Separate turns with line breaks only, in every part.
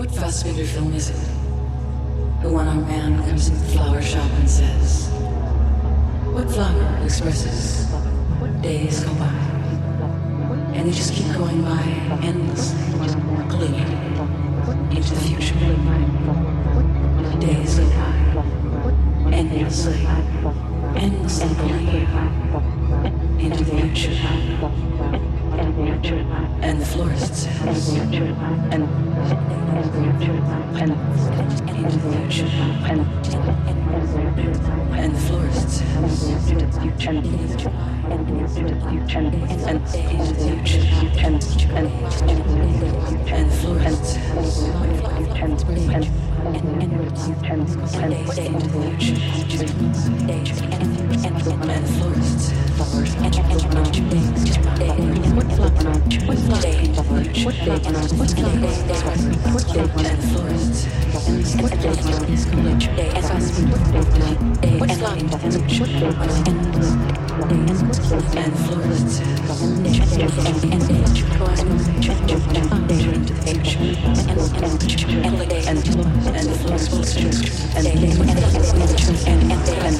What Fassbinder film is it? The one our man comes into the flower shop and says, What flower expresses what days go by? And they just keep going by endlessly, the florist says, and and and and and the florist says, and and and and and and the florist says, and and and future, and the florist says, and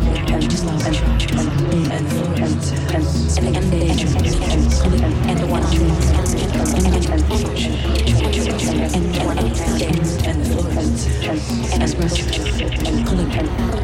and the as much and pulling.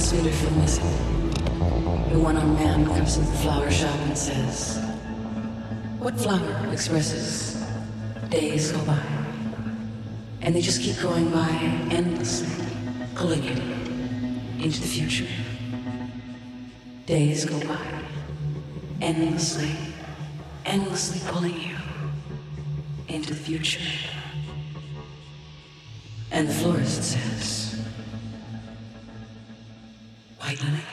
Sweeter feel missing. The one-armed man comes to the flower shop and says, What flower expresses days go by? And they just keep going by endlessly, pulling you into the future. Days go by, endlessly, endlessly pulling you into the future. And the florist says, Lily.